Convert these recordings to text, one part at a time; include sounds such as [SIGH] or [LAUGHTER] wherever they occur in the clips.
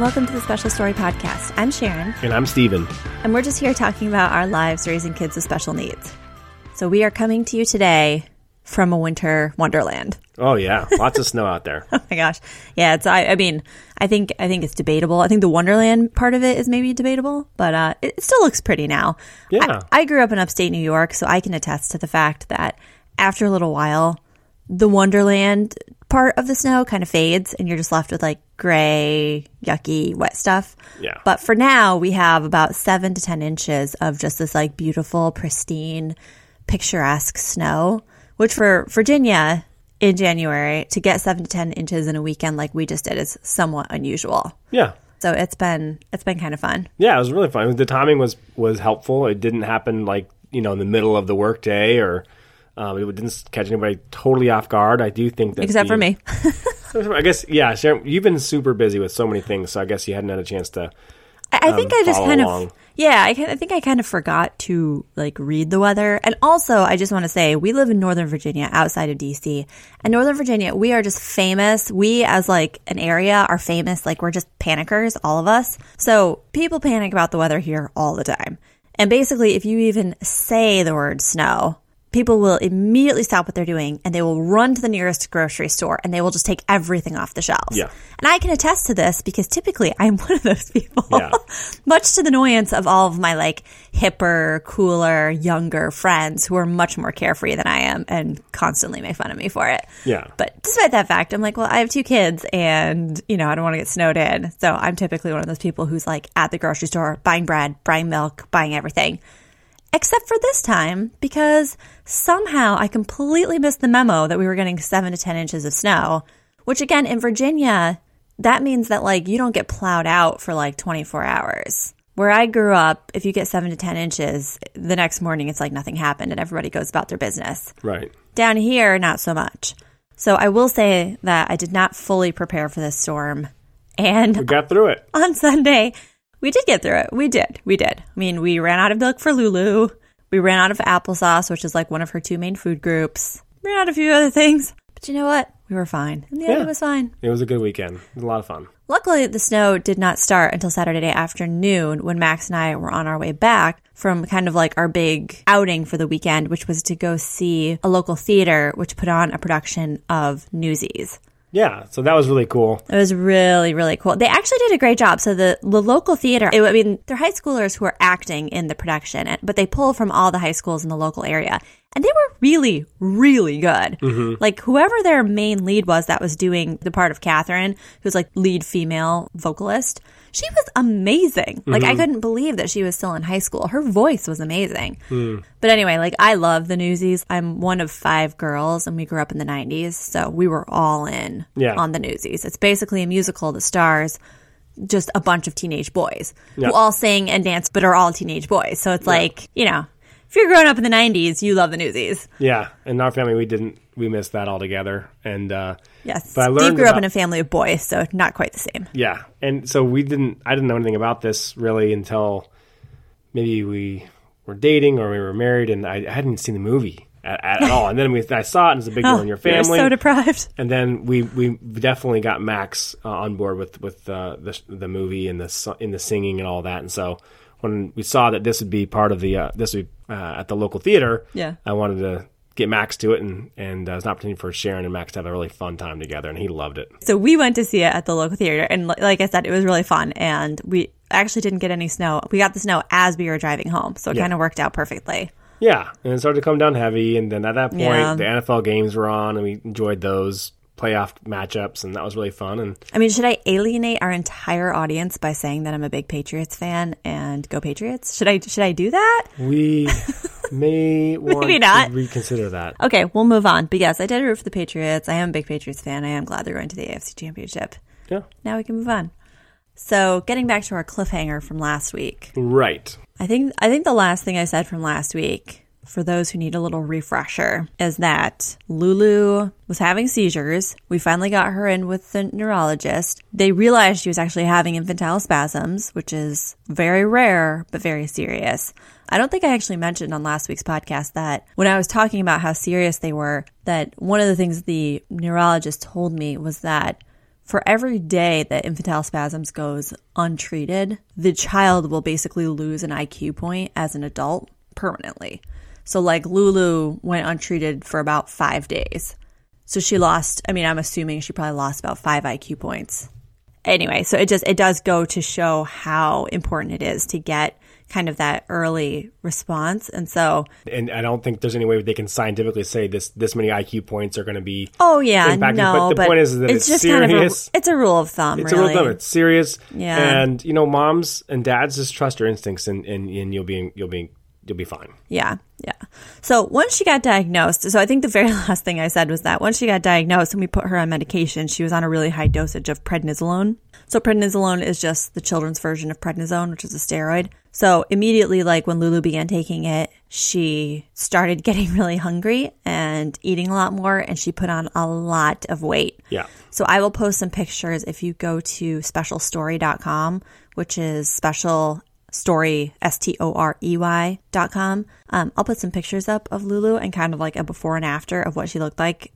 Welcome to the Special Storey Podcast. I'm Sharon, And I'm Steven. and we're just here talking about our lives raising kids with special needs. So we are coming to you today from a winter wonderland. Oh yeah, lots of snow out there. [LAUGHS] Oh my gosh. Yeah, it's I, I mean, I think I think it's debatable. I think the wonderland part of it is maybe debatable, but uh it, it still looks pretty now. Yeah. I, I grew up in upstate New York, so I can attest to the fact that after a little while, the wonderland part of the snow kind of fades and you're just left with like gray, yucky, wet stuff. Yeah. But for now, we have about 7 to 10 inches of just this like beautiful, pristine, picturesque snow, which for Virginia in January to get 7 to 10 inches in a weekend like we just did is somewhat unusual. Yeah, So it's been it's been kind of fun. yeah, it was really fun. The timing was was helpful. It didn't happen like you know in the middle of the workday or. Um, it didn't catch anybody totally off guard. I do think that, Except the- for me. [LAUGHS] I guess, yeah. Sharon, you've been super busy with so many things, so I guess you hadn't had a chance to. I, I think I just kind along. of yeah, I, I think I kind of forgot to like read the weather. And also, I just want to say we live in Northern Virginia, outside of DC, and Northern Virginia, we are just famous. We as like an area are famous. Like we're just panickers, all of us. So people panic about the weather here all the time. And basically, if you even say the word snow, people will immediately stop what they're doing and they will run to the nearest grocery store and they will just take everything off the shelves. Yeah. And I can attest to this because typically I'm [LAUGHS] one of those people. Yeah. [LAUGHS] much to the annoyance of all of my like hipper, cooler, younger friends who are much more carefree than I am and constantly make fun of me for it. Yeah. But despite that fact, I'm like, well, I have two kids and, you know, I don't want to get snowed in. So I'm typically one of those people who's like at the grocery store buying bread, buying milk, buying everything. Except for this time, because somehow I completely missed the memo that we were getting seven to 10 inches of snow, which again, in Virginia, that means that like you don't get plowed out for like 24 hours. Where I grew up, if you get seven to 10 inches, the next morning it's like nothing happened and everybody goes about their business. Right. Down here, not so much. So I will say that I did not fully prepare for this storm. And We got through it. [LAUGHS] on Sunday, we did get through it. We did. We did. I mean, we ran out of milk for Lulu. We ran out of applesauce, which is like one of her two main food groups. Ran out of a few other things. But you know what? We were fine. And the end, it was fine. It was a good weekend. It was a lot of fun. Luckily, the snow did not start until Saturday afternoon when Max and I were on our way back from kind of like our big outing for the weekend, which was to go see a local theater which put on a production of Newsies. Yeah, so that was really cool. It was really, really cool. They actually did a great job. So the, the local theater, it- I mean, they're high schoolers who are acting in the production, but they pull from all the high schools in the local area. And they were really, really good. Mm-hmm. Like whoever their main lead was that was doing the part of Catherine, who's like lead female vocalist, she was amazing. Like I mm-hmm. couldn't believe that she was still in high school. Her voice was amazing. Mm. But anyway, like I love the Newsies. I'm one of five girls, and we grew up in the '90s, so we were all in Yeah. on the Newsies. It's basically a musical that stars just a bunch of teenage boys who all sing and dance, but are all teenage boys. So it's like you know, if you're growing up in the '90s, you love the Newsies. Yeah, in our family, we didn't. We missed that altogether, and uh, Yes, But I Steve learned grew up in a family of boys, so not quite the same. yeah, and so we didn't. I didn't know anything about this really until maybe we were dating or we were married, and I, I hadn't seen the movie at, at, [LAUGHS] all. And then we, I saw it, and it's a big deal in your Oh, family. so deprived. and then we we definitely got Max uh, on board with with uh, the the movie and the in the singing and all that. And so when we saw that this would be part of the uh, this would be, uh, at the local theater, Yeah. I wanted to get Max to it, and and uh, it was an opportunity for Sharon and Max to have a really fun time together, and he loved it. So we went to see it at the local theater, and li- like I said, it was really fun. And we actually didn't get any snow. We got the snow as we were driving home, so it Yeah. kind of worked out perfectly. Yeah, and it started to come down heavy, and then at that point, Yeah. the NFL games were on, and we enjoyed those playoff matchups, and that was really fun. And I mean, should I alienate our entire audience by saying that I'm a big Patriots fan and go Patriots? Should I should I do that? we [LAUGHS] may Maybe not. reconsider that. Okay, we'll move on. But yes, I did root for the Patriots. I am a big Patriots fan. I am glad they're going to the AFC Championship. Yeah, Now we can move on. So, getting back to our cliffhanger from last week. right. I think I think the last thing I said from last week for those who need a little refresher is that Lulu was having seizures. We finally got her in with the neurologist. They realized she was actually having infantile spasms, which is very rare but very serious. I don't think I actually mentioned on last week's podcast that when I was talking about how serious they were, that one of the things the neurologist told me was that for every day that infantile spasms goes untreated, the child will basically lose an IQ point as an adult permanently. So, like Lulu went untreated for about five days. So she lost, I mean, I'm assuming she probably lost about five IQ points. Anyway, so it just, it does go to show how important it is to get kind of that early response. And so, and I don't think there's any way they can scientifically say this this many IQ points are going to be. oh yeah, impacted. no, but the point is that it's, just serious. kind of a, it's a rule of thumb. it's really. a rule of thumb. It's serious. Yeah. And you know, moms and dads just trust your instincts, and, and, and you'll be you'll be you'll be fine. Yeah, yeah. So once she got diagnosed, so I think the very [LAUGHS] last thing I said was that once she got diagnosed and we put her on medication, she was on a really high dosage of prednisolone. So prednisolone is just the children's version of prednisone, which is a steroid. So immediately, like when Lulu began taking it, she started [LAUGHS] getting really hungry and eating a lot more, and she put on a lot of weight. Yeah. So I will post some pictures if you go to specialstorey.com, which is special story, S T O R E Y dot com. Um, I'll put some pictures up of Lulu and kind of like a before and after of what she looked like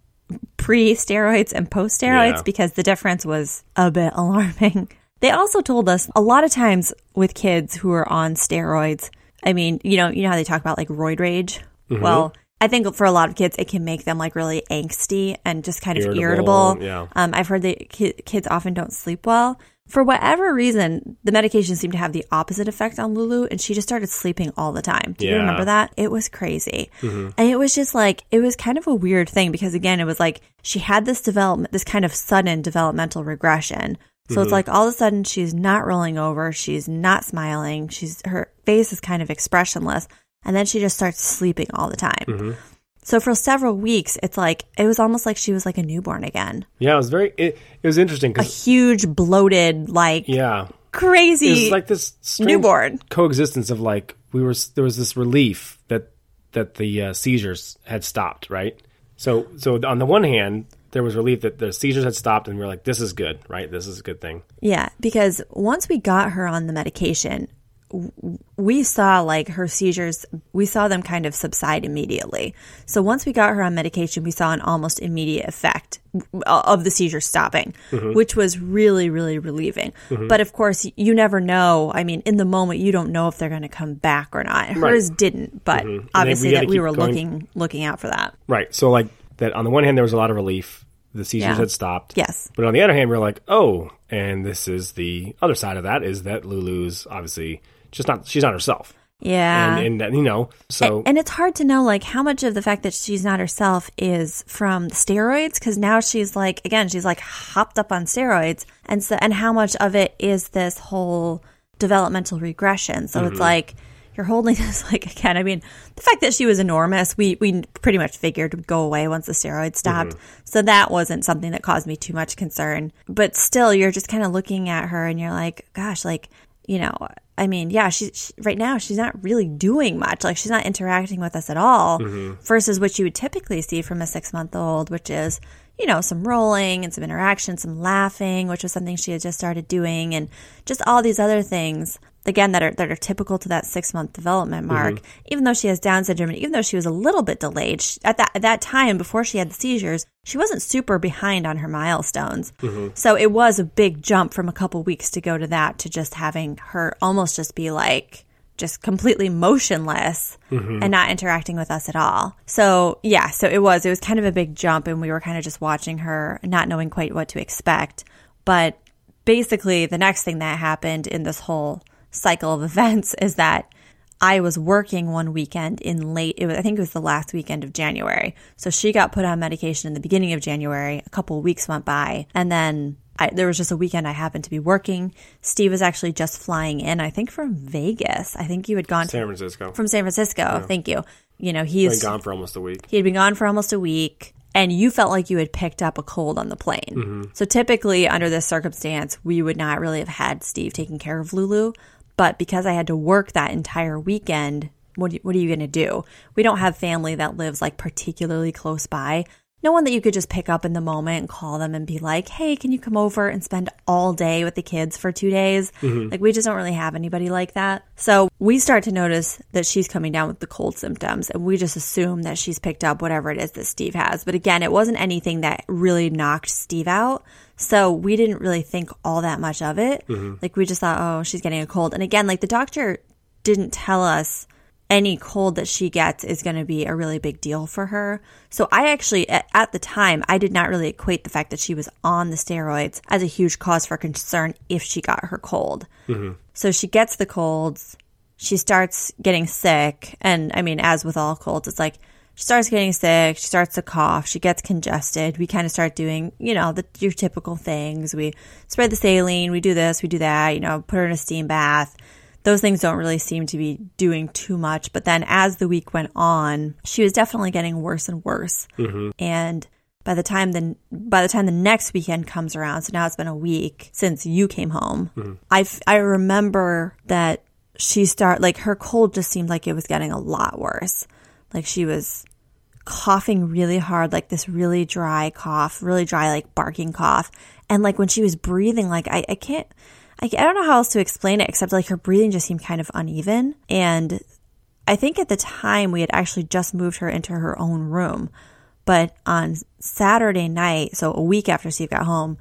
pre steroids and post steroids Yeah. because the difference was a bit [LAUGHS] alarming. They also told us a lot of times with kids who are on steroids, I mean, you know, you know how they talk about like roid rage? Mm-hmm. Well, I think for a lot of kids, it can make them like really angsty and just kind of Irritable, irritable. yeah. Um, I've heard that ki- kids often don't sleep well. For whatever reason, the medication seemed to have the opposite effect on Lulu, and she just started sleeping all the time. Do you remember that? It was crazy. Mm-hmm. And it was just like, it was kind of a weird thing because, again, it was like she had this development, this kind of sudden developmental regression. So it's mm-hmm. like all of a sudden she's not rolling over, she's not smiling, she's her face is kind of expressionless, and then she just starts sleeping all the time. Mm-hmm. So for several weeks, it's like it was almost like she was like a newborn again. Yeah, it was very. It, it was interesting A huge, bloated, like yeah, crazy. it was like this newborn. coexistence of like we were. There was this relief that that the uh, seizures had stopped. Right. So so on the one hand, there was relief that the seizures had stopped, and we were like, this is good. Right. This is a good thing. Yeah, because once we got her on the medication, we saw like her seizures, we saw them kind of subside immediately. So once we got her on medication, we saw an almost immediate effect uh, of the seizures stopping, mm-hmm. which was really, really relieving. Mm-hmm. But of course, you never know. I mean, in the moment, you don't know if they're going to come back or not. Hers didn't, but mm-hmm. then obviously we that we were going- looking looking out for that. Right. So like that on the one hand, there was a lot of relief. The seizures Yeah. had stopped. Yes. But on the other hand, we are like, oh, and this is the other side of that is that Lulu's obviously just not. She's not herself. Yeah. And, and you know, so. And it's hard to know like how much of the fact that she's not herself is from steroids? Because now she's like again she's like hopped up on steroids. And so and how much of it is this whole developmental regression? So it's mm-hmm. like you're holding [LAUGHS] this like again i mean the fact that she was enormous we we pretty much figured would go away once the steroids stopped. Mm-hmm. So that wasn't something that caused me too much concern. But still you're just kind of looking at her and you're like gosh like you know i mean yeah she, she right now she's not really doing much. Like she's not interacting with us at all mm-hmm. versus what you would typically see from a six month old which is you know some rolling and some interaction some laughing which was something she had just started doing and just all these other things again that are that are typical to that six month development mm-hmm. mark even though she has down syndrome even though she was a little bit delayed she, at that at that time before she had the seizures she wasn't super behind on her milestones mm-hmm. so it was a big jump from a couple weeks to go to that to just having her almost just be like just completely motionless mm-hmm. and not interacting with us at all. So, yeah, so it was it was kind of a big jump and we were kind of just watching her not knowing quite what to expect. But basically the next thing that happened in this whole cycle of [LAUGHS] events is that I was working one weekend in late, it was, I think it was the last weekend of January. So she got put on medication in the beginning of January. A couple of weeks went by. And then I, there was just a weekend I happened to be working. Steve was actually just flying in, I think from Vegas. I think you had gone San Francisco. from San Francisco. Thank you. You know, he's gone for almost a week. he had been gone for almost a week and you felt like you had picked up a cold on the plane. Mm-hmm. So typically under this circumstance, we would not really have had Steve taking care of Lulu, but because I had to work that entire weekend, what what are you going to do? We don't have family that lives like particularly close by. No one that you could just pick up in the moment and call them and be like, hey, can you come over and spend all day with the kids for two days? Mm-hmm. Like, we just don't really have anybody like that. So we start to notice that she's coming down with the cold symptoms, and we just assume that she's picked up whatever it is that Steve has. But again, it wasn't anything that really knocked Steve out. So we didn't really think all that much of it. Mm-hmm. Like, we just thought, oh, she's getting a cold. And again, like, the doctor didn't tell us any cold that she gets is going to be a really big deal for her. So I actually, at, the time, I did not really equate the fact that she was on the steroids as a huge cause for concern if she got her cold. Mm-hmm. So she gets the colds, she starts getting sick. And I mean, as with all colds, it's like she starts getting sick, she starts to cough, she gets congested. We kind of start doing, you know, the your typical things. We spread the saline, we do this, we do that, you know, put her in a steam bath those things don't really seem to be doing too much. But then as the week went on, she was definitely getting worse and worse. Mm-hmm. And by the time the by the time the next weekend comes around, so now it's been a week since you came home. Mm-hmm. I f- I remember that she start like her cold just seemed like it was getting a lot worse. Like she was coughing really hard, like this really dry cough, really dry, like barking cough. And like when she was breathing, like I, I can't, I, I don't know how else to explain it except like her breathing just seemed kind of uneven. And I think at the time we had actually just moved her into her own room. But on Saturday night, so a week after Steve got home,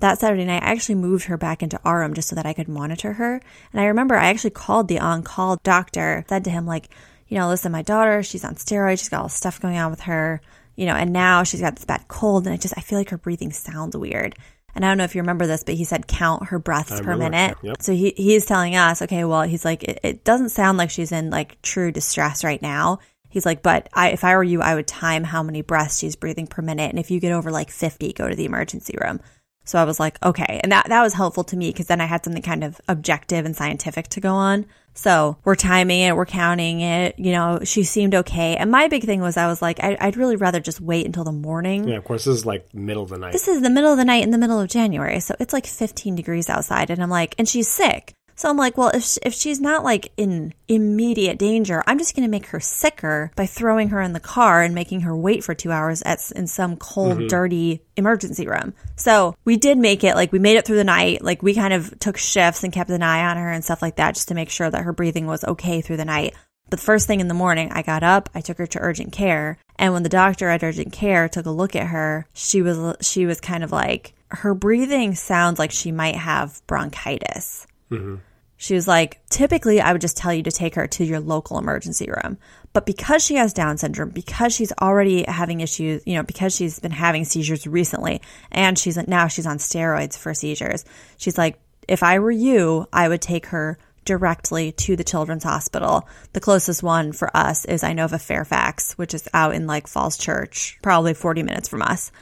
that Saturday night, I actually moved her back into our room just so that I could monitor her. And I remember I actually called the on call doctor, said to him, like, you know, listen, my daughter, she's on steroids, she's got all this stuff going on with her, you know, and now she's got this bad cold. And I just, I feel like her breathing sounds weird. And I don't know if you remember this, but he said count her breaths per remember, minute. yep. So he he's telling us, okay, well, he's like, it, it doesn't sound like she's in like true distress right now. He's like, but I, if I were you, I would time how many breaths she's breathing per minute, and if you get over like fifty, go to the emergency room. So I was like, okay, and that that was helpful to me because then I had something kind of objective and scientific to go on. So we're timing it, we're counting it. You know, she seemed okay, and my big thing was I was like, I, I'd really rather just wait until the morning. Yeah, of course, this is like middle of the night. This is the middle of the night in the middle of January, so it's like 15 degrees outside, and I'm like, and she's sick. So I'm like, well, if sh- if she's not like in immediate danger, I'm just going to make her sicker by throwing her in the car and making her wait for two hours at in some cold, mm-hmm. dirty emergency room. So we did make it like we made it through the night. Like we kind of took shifts and kept an eye on her and stuff like that, just to make sure that her breathing was okay through the night. But the first thing in the morning, I got up, I took her to urgent care, and when the doctor at urgent care took a look at her, she was she was kind of like her breathing sounds like she might have bronchitis. She was like, typically I would just tell you to take her to your local emergency room. But because she has Down syndrome, because she's already having issues, you know, because she's been having seizures recently and she's now she's on steroids for seizures, she's like, if I were you, I would take her directly to the children's hospital. The closest one for us is Inova Fairfax, which is out in like Falls Church, probably 40 minutes from us.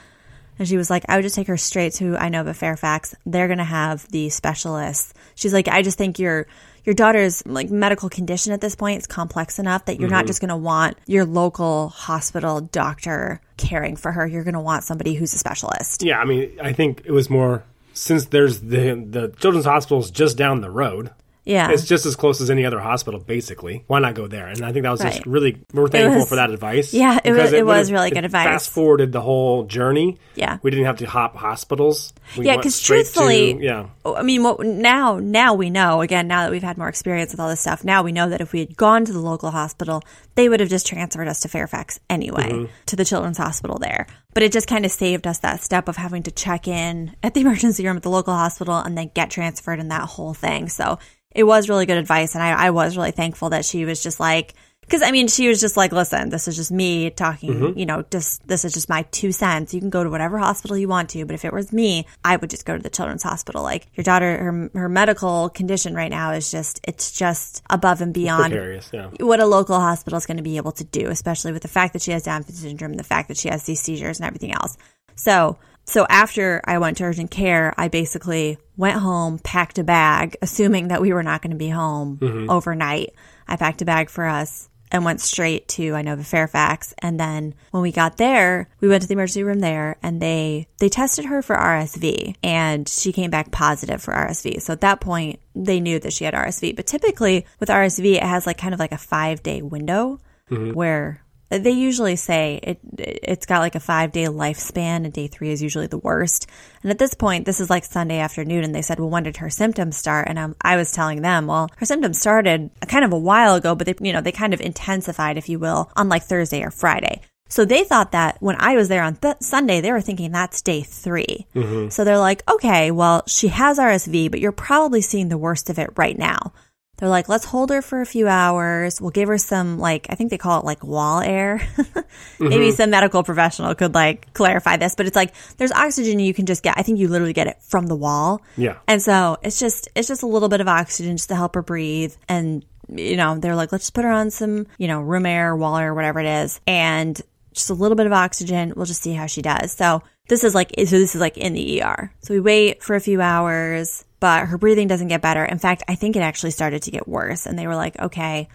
And she was like, I would just take her straight to I know, Inova Fairfax. They're going to have the specialists. She's like, I just think your your daughter's like medical condition at this point is complex enough that you're not mm-hmm. just going to want your local hospital doctor caring for her. You're going to want somebody who's a specialist. yeah, I mean, I think it was more since there's the the children's hospital's just down the road. Yeah. It's just as close as any other hospital, basically. Why not go there? And I think that was just really we're thankful was- for that advice. Yeah, it was- it was would've- really good advice. Fast forwarded the whole journey. Yeah. we didn't have to hop hospitals. We Yeah, because straight to- truthfully- yeah, I mean, what now? Now we know. Again, now that we've had more experience with all this stuff, now we know that if we had gone to the local hospital, they would have just transferred us to Fairfax anyway, mm-hmm. to the children's hospital there. But it just kind of saved us that step of having to check in at the [LAUGHS] emergency room at the local hospital and then get transferred and that whole thing. So it was really good advice, and I, I was really thankful that she was just like. Because I mean, she was just like, "Listen, this is just me talking. Mm-hmm. You know, just this is just my two cents. You can go to whatever hospital you want to, but if it was me, I would just go to the children's hospital. Like your daughter, her her medical condition right now is just it's just above and beyond. Yeah, what a local hospital is going to be able to do, especially with the fact that she has Down syndrome, the fact that she has these seizures and everything else. So, so after I went to urgent care, I basically went home, packed a bag, assuming that we were not going to be home mm-hmm. overnight. I packed a bag for us and went straight to Inova the Fairfax. And then when we got there, we went to the emergency room there and they, they tested her for RSV and she came back positive for RSV. So at that point, they knew that she had RSV. But typically with RSV, it has like kind of like a five day window mm-hmm. where They usually say it it's got like a 5-day lifespan and day 3 is usually the worst. And at this point, this is like Sunday afternoon and they said, "Well, when did her symptoms start?" And um, I was telling them, "Well, her symptoms started kind of a while ago, but they you know, they kind of intensified if you will on like Thursday or Friday." So they thought that when I was there on th- Sunday, they were thinking that's day 3 So they're like, okay, well, she has RSV, but you're probably seeing the worst of it right now. They're like, let's hold her for a few hours. We'll give her some, like, I think they call it like wall air. [LAUGHS] Maybe some medical professional could like clarify this, but it's like there's oxygen you can just get. I think you literally get it from the wall. Yeah. And so it's just, it's just a little bit of oxygen just to help her breathe. And, you know, they're like, let's just put her on some, you know, room air, wall air, whatever it is. And just a little bit of oxygen. We'll just see how she does. So this is like, so this is like in the ER. So we wait for a few hours, but her breathing doesn't get better. In fact, I think it actually started to get worse. And they were like, okay,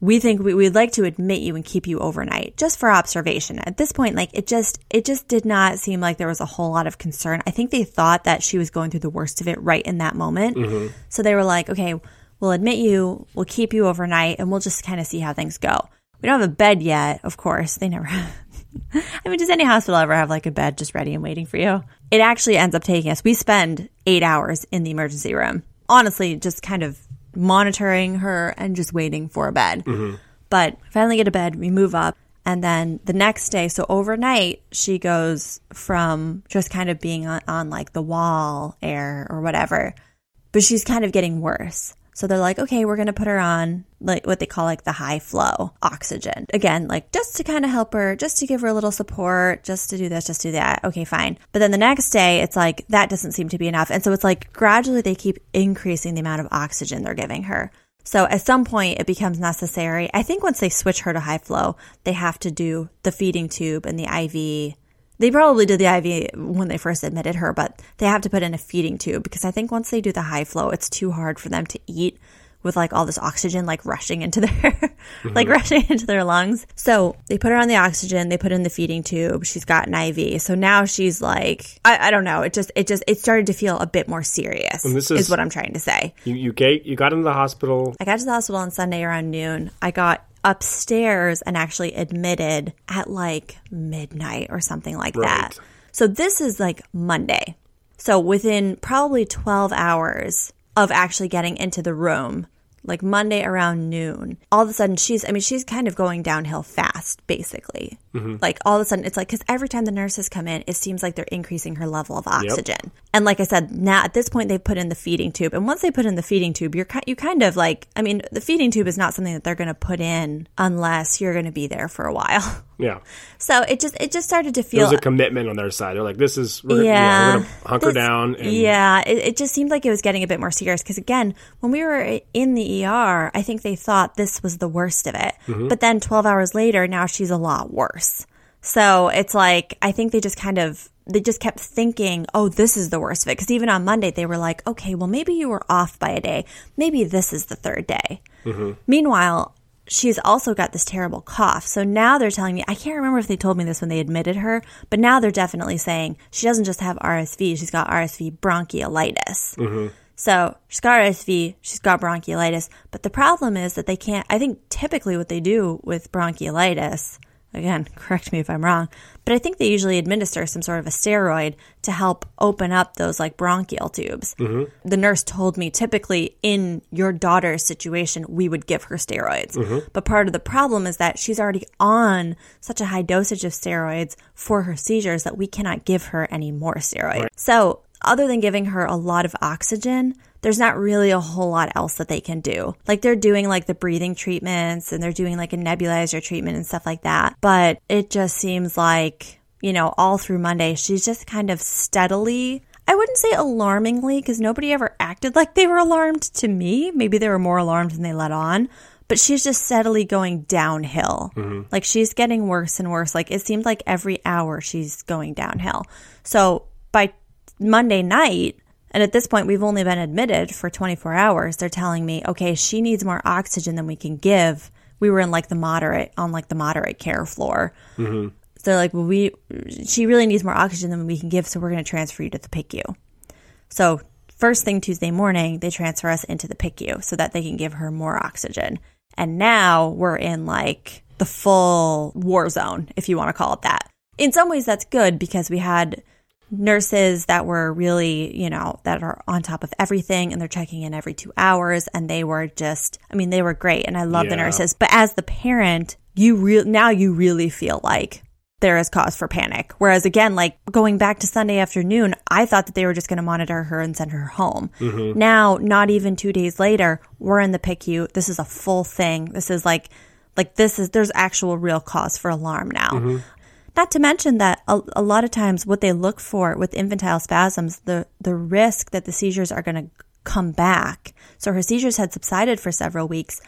we think we, we'd like to admit you and keep you overnight just for observation. At this point, like it just, it just did not seem like there was a whole lot of concern. I think they thought that she was going through the worst of it right in that moment. Mm-hmm. So they were like, okay, we'll admit you, we'll keep you overnight and we'll just kind of see how things go. We don't have a bed yet, of course. They never [LAUGHS] have. I mean, does any hospital ever have like a bed just ready and waiting for you? It actually ends up taking us, we spend eight hours in the emergency room. Honestly, just kind of monitoring her and just waiting for a bed. Mm-hmm. But finally get a bed, we move up. And then the next day, so overnight, she goes from just kind of being on, on like the wall air or whatever, but she's kind of getting worse. So they're like, okay, we're going to put her on like what they call like the high flow oxygen. Again, like just to kind of help her, just to give her a little support, just to do this, just do that. Okay, fine. But then the next day, it's like that doesn't seem to be enough. And so it's like gradually they keep increasing the amount of oxygen they're giving her. So at some point it becomes necessary. I think once they switch her to high flow, they have to do the feeding tube and the IV they probably did the IV when they first admitted her, but they have to put in a feeding tube because I think once they do the high flow, it's too hard for them to eat with like all this oxygen like rushing into their [LAUGHS] like mm-hmm. rushing into their lungs. So they put her on the oxygen, they put in the feeding tube, she's got an IV. So now she's like I, I don't know, it just it just it started to feel a bit more serious And this is is- what I'm trying to say. You you get you got into the hospital. I got to the hospital on Sunday around noon. I got upstairs and actually admitted at like midnight or something like that. So this is like Monday. So within probably 12 hours of actually getting into the room, like Monday around noon, all of a sudden she's, I mean, she's kind of going downhill fast, basically. Like all of a sudden, it's like, because every time the nurses come in, it seems like they're increasing her level of oxygen. And like I said, now at this point, they've put in the feeding tube. And once they put in the feeding tube, you're you kind of like, I mean, the feeding tube is not something that they're going to put in unless you're going to be there for a while. [LAUGHS] Yeah. So it just, it just started to There feel was a commitment on their side. They're like, this is, we're, yeah. we're going to hunker This- down. And, yeah, it, it just seemed like it was getting a bit more serious because again, when we were in the ER, I think they thought this was the worst of it. Mm-hmm. But then 12 hours later, now she's a lot worse. So it's like I think they just kind of they just kept thinking, "Oh, this is the worst of it." Because even on Monday, they were like, "Okay, well, maybe you were off by a day. Maybe this is the third day." Mm-hmm. Meanwhile, she's also got this terrible cough. So now they're telling me, I can't remember if they told me this when they admitted her, but now they're definitely saying she doesn't just have RSV, she's got RSV bronchiolitis. Mm-hmm. So she's got RSV, she's got bronchiolitis, but the problem is that they can't, I think typically what they do with bronchiolitis, again, [LAUGHS] correct me if I'm wrong, but I think they usually administer some sort of a steroid to help open up those like bronchial tubes. Mm-hmm. The nurse told me typically in your daughter's situation, we would give her steroids. Mm-hmm. But part of the problem is that she's already on such a high dosage of steroids for her seizures that we cannot give her any more steroids. So other than giving her a lot of oxygen, there's not really a whole lot else that they can do. Like they're doing like the breathing treatments and they're doing like a nebulizer treatment and stuff like that. But it just seems like, you know, all through Monday, she's just kind of steadily, I wouldn't say alarmingly, because nobody ever acted like they were alarmed to me. Maybe they were more alarmed than they let on. But she's just steadily going downhill. Mm-hmm. Like she's getting worse and worse. Like it seemed like every hour she's going downhill. So by Monday night, and at this point, we've only been admitted for 24 hours. They're telling me, okay, she needs more oxygen than we can give. We were in like the moderate, on like the moderate care floor. Mm-hmm. So they're like, well, we, she really needs more oxygen than we can give, so we're going to transfer you to the PICU. So first thing Tuesday morning, they transfer us into the PICU so that they can give her more oxygen. And now we're in like the full war zone, if you want to call it that. In some ways, that's good because we had nurses that were really, you know, that are on top of everything and they're checking in every two hours and they were just, I mean, they were great and I love the nurses. But as the parent, you real now you really feel like there is cause for panic. Whereas again, like going back to Sunday afternoon, I thought that they were just going to monitor her and send her home. Mm-hmm. Now, not even two days later, we're in the PICU. This is a full thing. This is like, like this is, there's actual real cause for alarm now. Mm-hmm. Not to mention that a, a lot of times what they look for with infantile spasms, the, the risk that the seizures are going to come back. So her seizures had subsided for several weeks,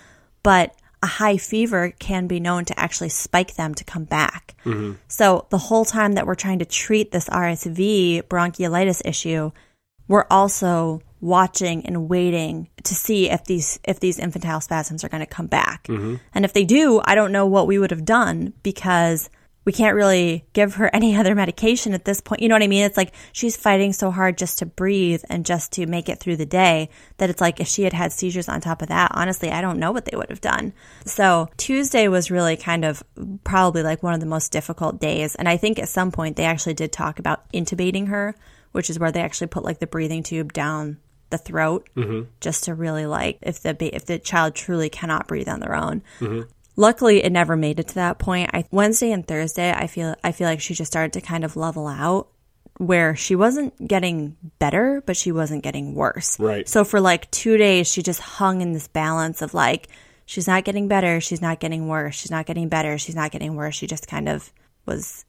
but a high fever can be known to actually spike them to come back. Mm-hmm. So the whole time that we're trying to treat this RSV bronchiolitis issue, we're also watching and waiting to see if these if these infantile spasms are going to come back. Mm-hmm. And if they do, I don't know what we would have done because we can't really give her any other medication at this point. You know what I mean? It's like she's fighting so hard just to breathe and just to make it through the day that it's like if she had had seizures on top of that, honestly, I don't know what they would have done. So Tuesday was really kind of probably like one of the most difficult days. And I think at some point they actually did talk about intubating her, which is where they actually put like the breathing tube down the throat mm-hmm. just to really like if the ba- if the child truly cannot breathe on their own. Mm-hmm. Luckily, it never made it to that point. I Wednesday and Thursday, I feel I feel like she just started to kind of level out, where she wasn't getting better, but she wasn't getting worse. Right. So for like two days, she just hung in this balance of like she's not getting better, she's not getting worse, she's not getting better, she's not getting worse. She just kind of was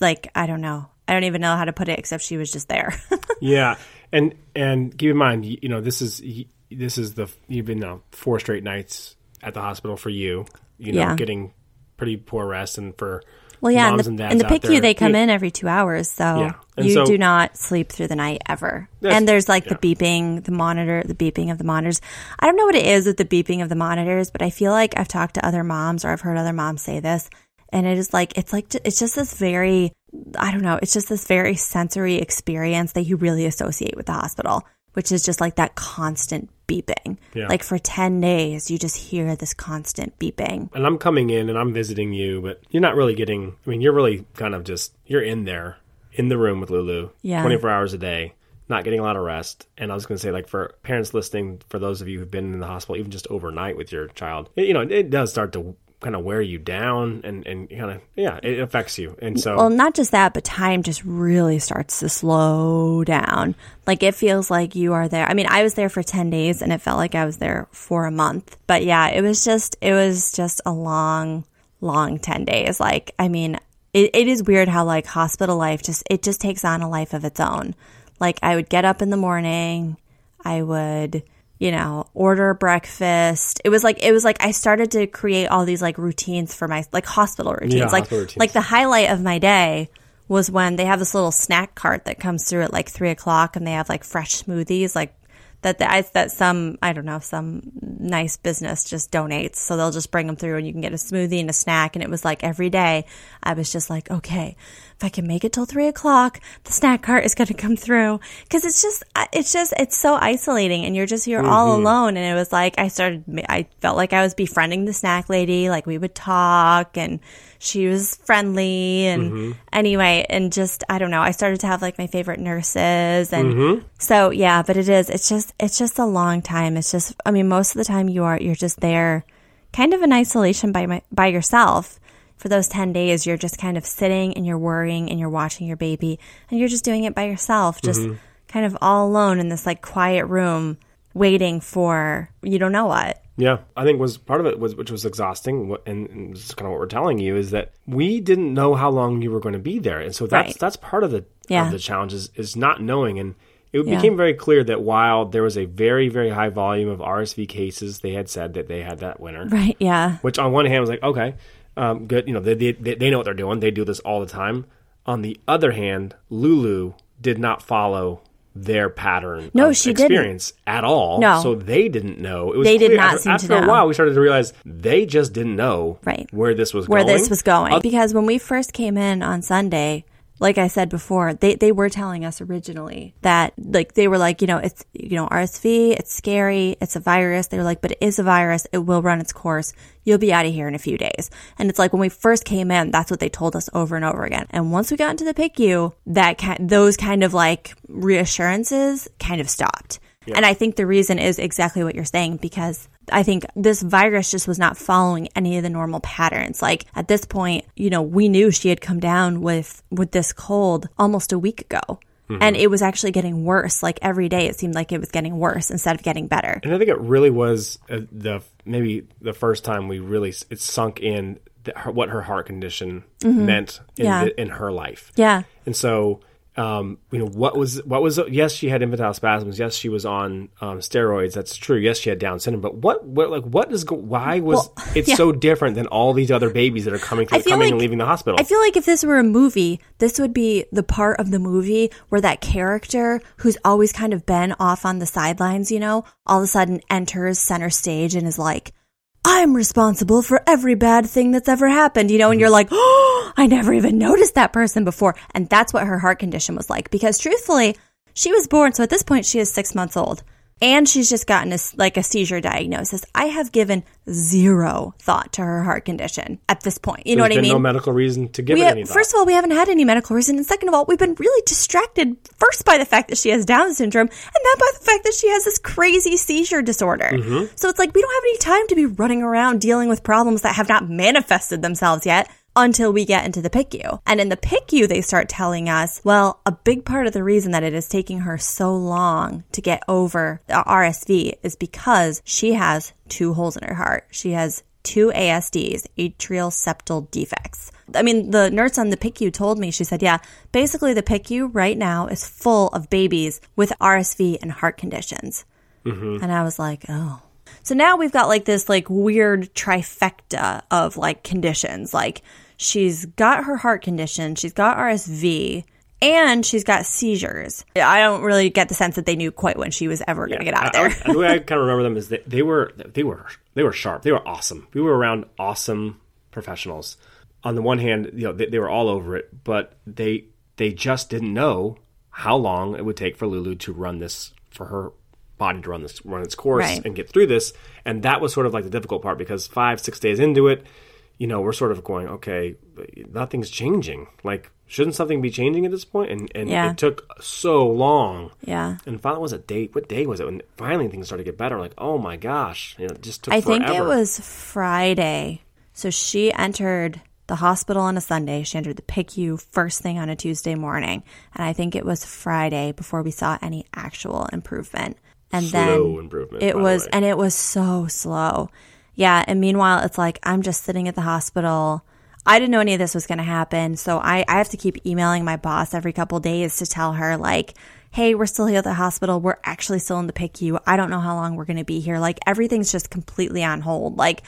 like I don't know, I don't even know how to put it, except she was just there. [LAUGHS] Yeah, and and keep in mind, you know, this is this is the you've been now four straight nights at the hospital for you. You know, Yeah. getting pretty poor rest, and for Well, yeah, moms and the, dads in the PICU, there, they come in every two hours, so Yeah. You so- do not sleep through the night ever. And there's like yeah. the beeping, the monitor, the beeping of the monitors. I don't know what it is with the beeping of the monitors, but I feel like I've talked to other moms or I've heard other moms say this, and it is like it's like it's just this very, I don't know, it's just this very sensory experience that you really associate with the hospital, which is just like that constant beeping. Yeah. Like for ten days, you just hear this constant beeping. and I'm coming in and I'm visiting you, but you're not really getting. I mean, you're really kind of just you're in there in the room with Lulu, Yeah. 24 hours a day, not getting a lot of rest. And I was going to say, like for parents listening, for those of you who've been in the hospital, even just overnight with your child, it, you know, it does start to kind of wear you down and and kind of yeah, it affects you. And so Well, not just that, but time just really starts to slow down. Like it feels like you are there. I mean, I was there for 10 days and it felt like I was there for a month. But yeah, it was just, it was just a long, long 10 days. Like, I mean, it, it is weird how like hospital life just, it just takes on a life of its own. Like I would get up in the morning, I would, you know, order breakfast. It was like it was like I started to create all these like routines for my like hospital routines. Yeah, like hospital routines. like the highlight of my day was when they have this little snack cart that comes through at like three o'clock, and they have like fresh smoothies, like that the, I, that some I don't know some nice business just donates, so they'll just bring them through, and you can get a smoothie and a snack. And it was like every day, I was just like, okay, if I can make it till three o'clock, the snack cart is going to come through. Because it's just it's just it's so isolating, and you're just you're all mm-hmm. alone. And it was like I started, I felt like I was befriending the snack lady, like we would talk and she was friendly and mm-hmm. anyway and just i don't know i started to have like my favorite nurses and mm-hmm. so yeah but it is it's just it's just a long time. It's just i mean most of the time you are you're just there kind of in isolation by my by yourself for those 10 days you're just kind of sitting and you're worrying and you're watching your baby and you're just doing it by yourself just mm-hmm. kind of all alone in this like quiet room waiting for you don't know what. Yeah, I think was part of it was which was exhausting, and, and this is kind of what we're telling you is that we didn't know how long you were going to be there, and so that's Right. that's part of the Yeah. of the challenge is, is not knowing, and it Yeah. became very clear that while there was a very very high volume of RSV cases, they had said that they had that winter, right yeah. Which on one hand was like okay, um, good, you know they, they they know what they're doing, they do this all the time. On the other hand, Lulu did not follow their pattern No, of she didn't. experience at all. No. so they didn't know. It was They did not after, seem to after a while we started to realize they just didn't know Right. where this was where going. this was going. Because when we first came in on Sunday, like I said before, they, they were telling us originally that like they were like, you know, it's you know, RSV, it's scary, it's a virus. They were like, but it is a virus, it will run its course. You'll be out of here in a few days. And it's like when we first came in, that's what they told us over and over again. And once we got into the PICU, that kind, those kind of like reassurances kind of stopped. And I think the reason is exactly what you're saying because I think this virus just was not following any of the normal patterns. Like at this point, you know, we knew she had come down with with this cold almost a week ago. And it was actually getting worse. Like every day, it seemed like it was getting worse instead of getting better. And I think it really was uh, the maybe the first time we really it sunk in that her, what her heart condition meant in, Mm-hmm. Yeah. the, in her life. Yeah. And so, um, you know, what was what was yes, she had infantile spasms. Yes, she was on um, steroids. That's true. Yes, she had Down syndrome. But what, what like what is why was Well, [LAUGHS] it yeah. so different than all these other babies that are coming through, coming like- and leaving the hospital? I feel like if this were a movie, this would be the part of the movie where that character who's always kind of been off on the sidelines, you know, all of a sudden enters center stage and is like, I'm responsible for every bad thing that's ever happened, you know, and you're mm-hmm. like, oh, I never even noticed that person before. And that's what her heart condition was like. Because truthfully, she was born, so at this point, she is six months old. And she's just gotten a, like a seizure diagnosis. I have given zero thought to her heart condition at this point. You know what I mean? no medical reason to give We it have- any thought. first of all, we haven't had any medical reason, and second of all, we've been really distracted first by the fact that she has Down syndrome, and then by the fact that she has this crazy seizure disorder. Mm-hmm. So it's like we don't have any time to be running around dealing with problems that have not manifested themselves yet. Until we get into the PICU. And in the PICU, they start telling us, well, a big part of the reason that it is taking her so long to get over the RSV is because she has two holes in her heart. She has two ASDs, atrial septal defects. I mean, the nurse on the PICU told me, she said, yeah, basically the PICU right now is full of babies with RSV and heart conditions. Mm-hmm. And I was like, oh. So now we've got like this like weird trifecta of like conditions. Like she's got her heart condition, she's got RSV, and she's got seizures. I don't really get the sense that they knew quite when she was ever going to get out of I- I- there. the way I [LAUGHS] kind of remember them is that they were they were they were sharp. They were awesome. We were around awesome professionals. On the one hand, you know, they, they were all over it, but they they just didn't know how long it would take for Lulu to run this for her body to run this run its course Right. and get through this. And that was sort of like the difficult part because five six days into it, you know, we're sort of going, okay, nothing's changing. Like, shouldn't something be changing at this point? And and Yeah. it took so long. yeah. And finally, was a date. What day was it? When finally things started to get better. Like, oh my gosh, you know, it just took. I think it was Friday. So she entered the hospital on a Sunday. She entered the PICU first thing on a Tuesday morning. And I think it was Friday before we saw any actual improvement. And Slow then improvement, it the was, way. and it was so slow. Yeah. And meanwhile, it's like I'm just sitting at the hospital. I didn't know any of this was going to happen. So I, I have to keep emailing my boss every couple days to tell her, like, hey, we're still here at the hospital. We're actually still in the PICU. I don't know how long we're going to be here. Like, everything's just completely on hold. Like,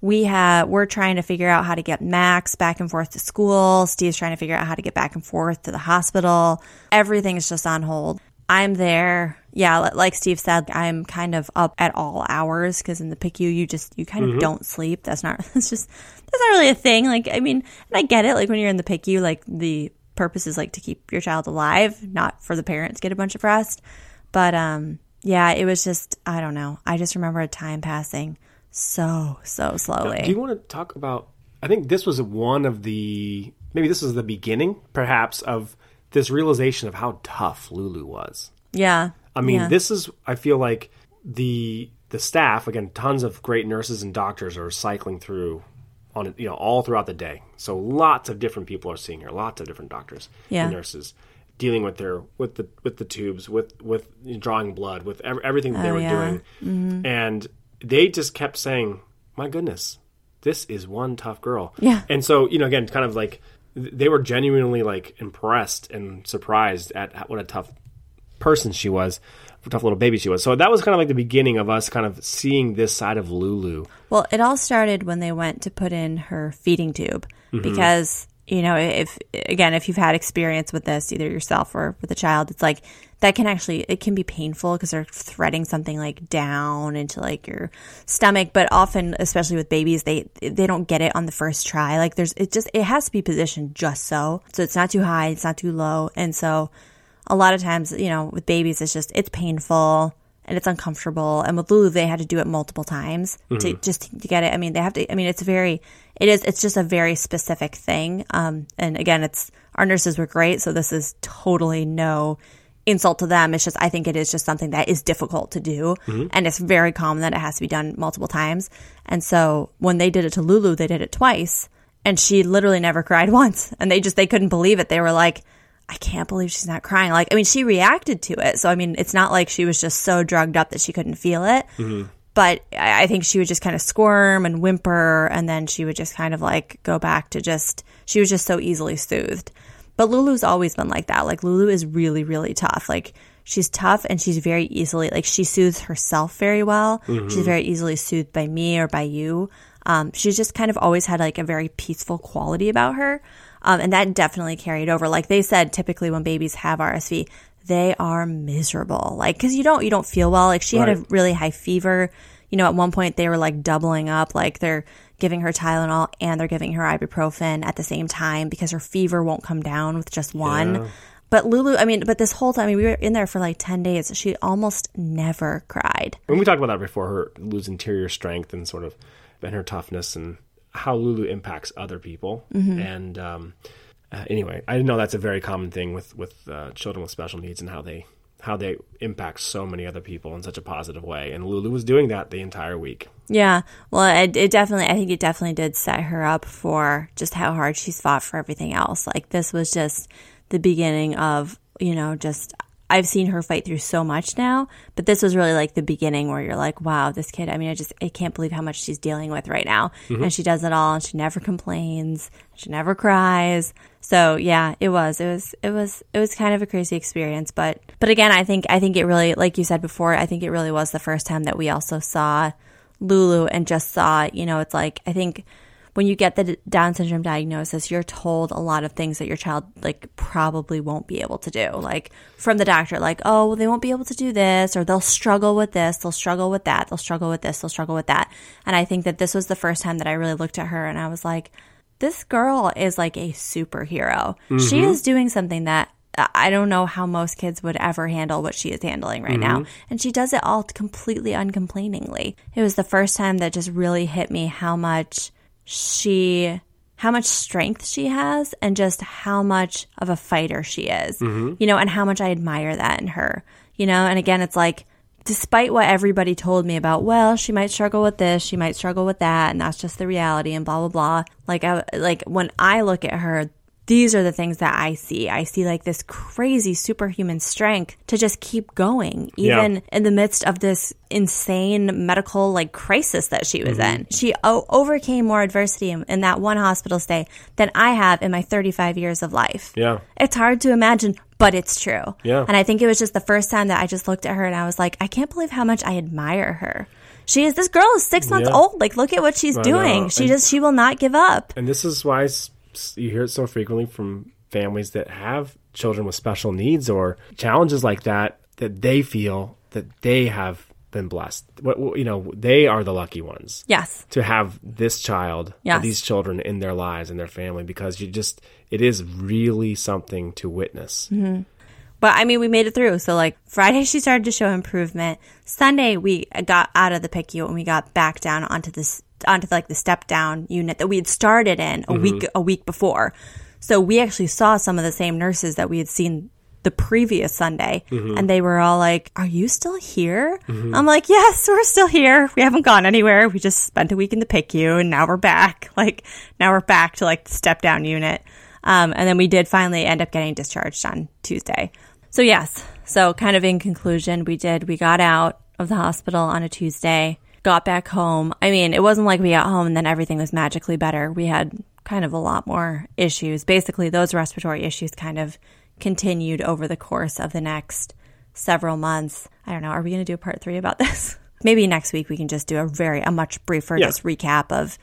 we have, we're trying to figure out how to get Max back and forth to school. Steve's trying to figure out how to get back and forth to the hospital. Everything's just on hold. I'm there. Yeah, like Steve said, I'm kind of up at all hours because in the PICU, you just, you kind of don't sleep. That's not, [LAUGHS] it's just, that's not really a thing. Like, I mean, and I get it. Like, when you're in the PICU, like, the purpose is like to keep your child alive, not for the parents to get a bunch of rest. But, um, yeah, it was just, I don't know. I just remember a time passing so, so slowly. Do you want to talk about? I think this was one of the maybe this was the beginning, perhaps, of this realization of how tough Lulu was. yeah. I mean, Yeah. this is I feel like the the staff again, tons of great nurses and doctors are cycling through on you know all throughout the day. So lots of different people are seeing her, lots of different doctors Yeah. and nurses dealing with their with the with the tubes, with with drawing blood, with ev- everything that they Oh, were yeah. doing, mm-hmm. and they just kept saying, "My goodness, this is one tough girl." Yeah. and so you know again, kind of like they were genuinely like impressed and surprised at what a tough person she was, what a tough little baby she was. So that was kind of like the beginning of us kind of seeing this side of Lulu. Well, it all started when they went to put in her feeding tube Mm-hmm. because, you know, if again, if you've had experience with this, either yourself or with a child, it's like that can actually it can be painful because they're threading something like down into like your stomach. But often, especially with babies, they they don't get it on the first try. Like there's it just it has to be positioned just so, so it's not too high, it's not too low, and so a lot of times, you know, with babies, it's just it's painful and it's uncomfortable. And with Lulu, they had to do it multiple times mm-hmm. to just to get it. I mean, they have to. I mean, it's very it is it's just a very specific thing. Um, and again, it's our nurses were great, so this is totally no insult to them. It's just I think it is just something that is difficult to do, mm-hmm. and it's very common that it has to be done multiple times. And so when they did it to Lulu, they did it twice, and she literally never cried [LAUGHS] once, and they just they couldn't believe it. They were like. I can't believe she's not crying. Like, I mean, she reacted to it. So, I mean, it's not like she was just so drugged up that she couldn't feel it. Mm-hmm but I think she would just kind of squirm and whimper, and then she would just kind of like go back to just, she was just so easily soothed. But Lulu's always been like that. Like, Lulu is really, really tough. Like, she's tough and she's very easily, like, she soothes herself very well. Mm-hmm. She's very easily soothed by me or by you. Um, she's just kind of always had like a very peaceful quality about her. Um, and that definitely carried over. Like they said, typically when babies have RSV, they are miserable. Like, cause you don't, you don't feel well. Like she right. had a really high fever. You know, at one point they were like doubling up, like they're giving her Tylenol and they're giving her ibuprofen at the same time because her fever won't come down with just one. Yeah. But Lulu, I mean, but this whole time, I mean, we were in there for like 10 days. She almost never cried. When we talked about that before, her Lulu's interior strength and sort of, and her toughness and how Lulu impacts other people. Mm-hmm. And, um, uh, anyway, I know that's a very common thing with with uh, children with special needs and how they how they impact so many other people in such a positive way. And Lulu was doing that the entire week. Yeah, well, it, it definitely, I think it definitely did set her up for just how hard she's fought for everything else. Like this was just the beginning of you know just I've seen her fight through so much now, but this was really like the beginning where you're like, wow, this kid, I mean, I just, I can't believe how much she's dealing with right now. Mm-hmm. And she does it all and she never complains. She never cries. So yeah, it was, it was, it was, it was kind of a crazy experience. But, but again, I think, I think it really, like you said before, I think it really was the first time that we also saw Lulu and just saw, you know, it's like, I think, when you get the Down syndrome diagnosis, you're told a lot of things that your child like probably won't be able to do. Like from the doctor, like, oh, well, they won't be able to do this, or they'll struggle with this, they'll struggle with that, they'll struggle with this, they'll struggle with that. And I think that this was the first time that I really looked at her and I was like, this girl is like a superhero. Mm-hmm. She is doing something that I don't know how most kids would ever handle what she is handling right mm-hmm. now. And she does it all completely uncomplainingly. It was the first time that just really hit me how much she how much strength she has and just how much of a fighter she is. Mm-hmm. You know, and how much I admire that in her. You know, and again it's like despite what everybody told me about, well, she might struggle with this, she might struggle with that, and that's just the reality and blah blah blah. Like I like when I look at her, these are the things that I see. I see like this crazy superhuman strength to just keep going, even yeah. in the midst of this insane medical like crisis that she was mm-hmm. in. She o- overcame more adversity in, in, that one hospital stay than I have in my 35 years of life. Yeah. It's hard to imagine, but it's true. Yeah. And I think it was just the first time that I just looked at her and I was like, I can't believe how much I admire her. She is this girl is six months yeah. old. Like, look at what she's I doing. Know. She and, just she will not give up. And this is why you hear it so frequently from families that have children with special needs or challenges like that that they feel that they have been blessed. You know, they are the lucky ones. Yes. To have this child, yes. these children in their lives and their family because you just, it is really something to witness. Mm-hmm. But I mean, we made it through. So like Friday, she started to show improvement. Sunday, we got out of the PICU and we got back down onto this onto like the step down unit that we had started in a mm-hmm. week a week before. So we actually saw some of the same nurses that we had seen the previous Sunday, mm-hmm. and they were all like, "Are you still here?" Mm-hmm. I'm like, "Yes, we're still here. We haven't gone anywhere. We just spent a week in the PICU, and now we're back. [LAUGHS] Like now we're back to like the step down unit." Um, and then we did finally end up getting discharged on Tuesday. So yes, so kind of in conclusion, we did we got out of the hospital on a Tuesday got back home, I mean, it wasn't like we got home and then everything was magically better. We had kind of a lot more issues. Basically, those respiratory issues kind of continued over the course of the next several months. I don't know. Are we going to do a part three about [LAUGHS] this? Maybe next week we can just do a very, a much briefer yeah. just recap of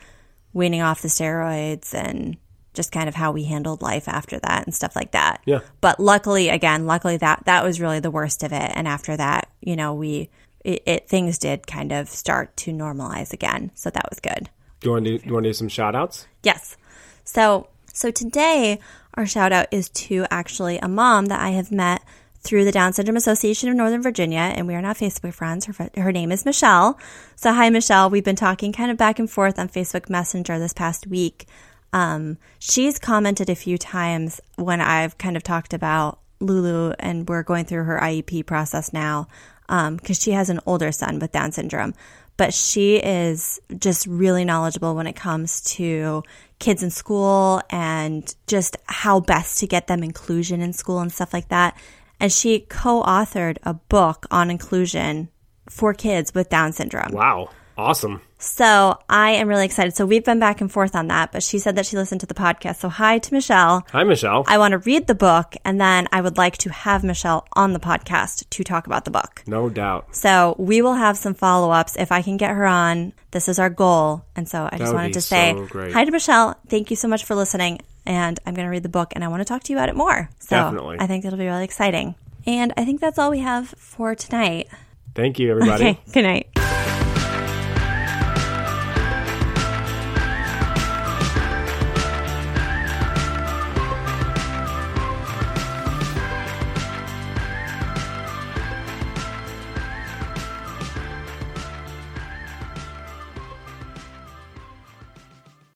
weaning off the steroids and just kind of how we handled life after that and stuff like that. Yeah. But luckily, again, luckily that that was really the worst of it. And after that, you know, we it, it things did kind of start to normalize again, so that was good. Do you want to do, do you want to do some shout outs? Yes. So so today our shout out is to actually a mom that I have met through the Down Syndrome Association of Northern Virginia, and we are not Facebook friends. Her, her name is Michelle. So, hi, Michelle. We've been talking kind of back and forth on Facebook Messenger this past week. Um, she's commented a few times when I've kind of talked about Lulu, and we're going through her IEP process now because um, she has an older son with Down syndrome. But she is just really knowledgeable when it comes to kids in school and just how best to get them inclusion in school and stuff like that and she co authored a book on inclusion for kids with Down syndrome. Wow. Awesome. So I am really excited. So we've been back and forth on that, but she said that she listened to the podcast. So hi to Michelle. Hi, Michelle. I want to read the book and then I would like to have Michelle on the podcast to talk about the book. No doubt. So we will have some follow ups if I can get her on. This is our goal. And so I just wanted to say so hi to Michelle. Thank you so much for listening. And I'm going to read the book and I want to talk to you about it more. So Definitely. I think it'll be really exciting. And I think that's all we have for tonight. Thank you, everybody. Okay, good night.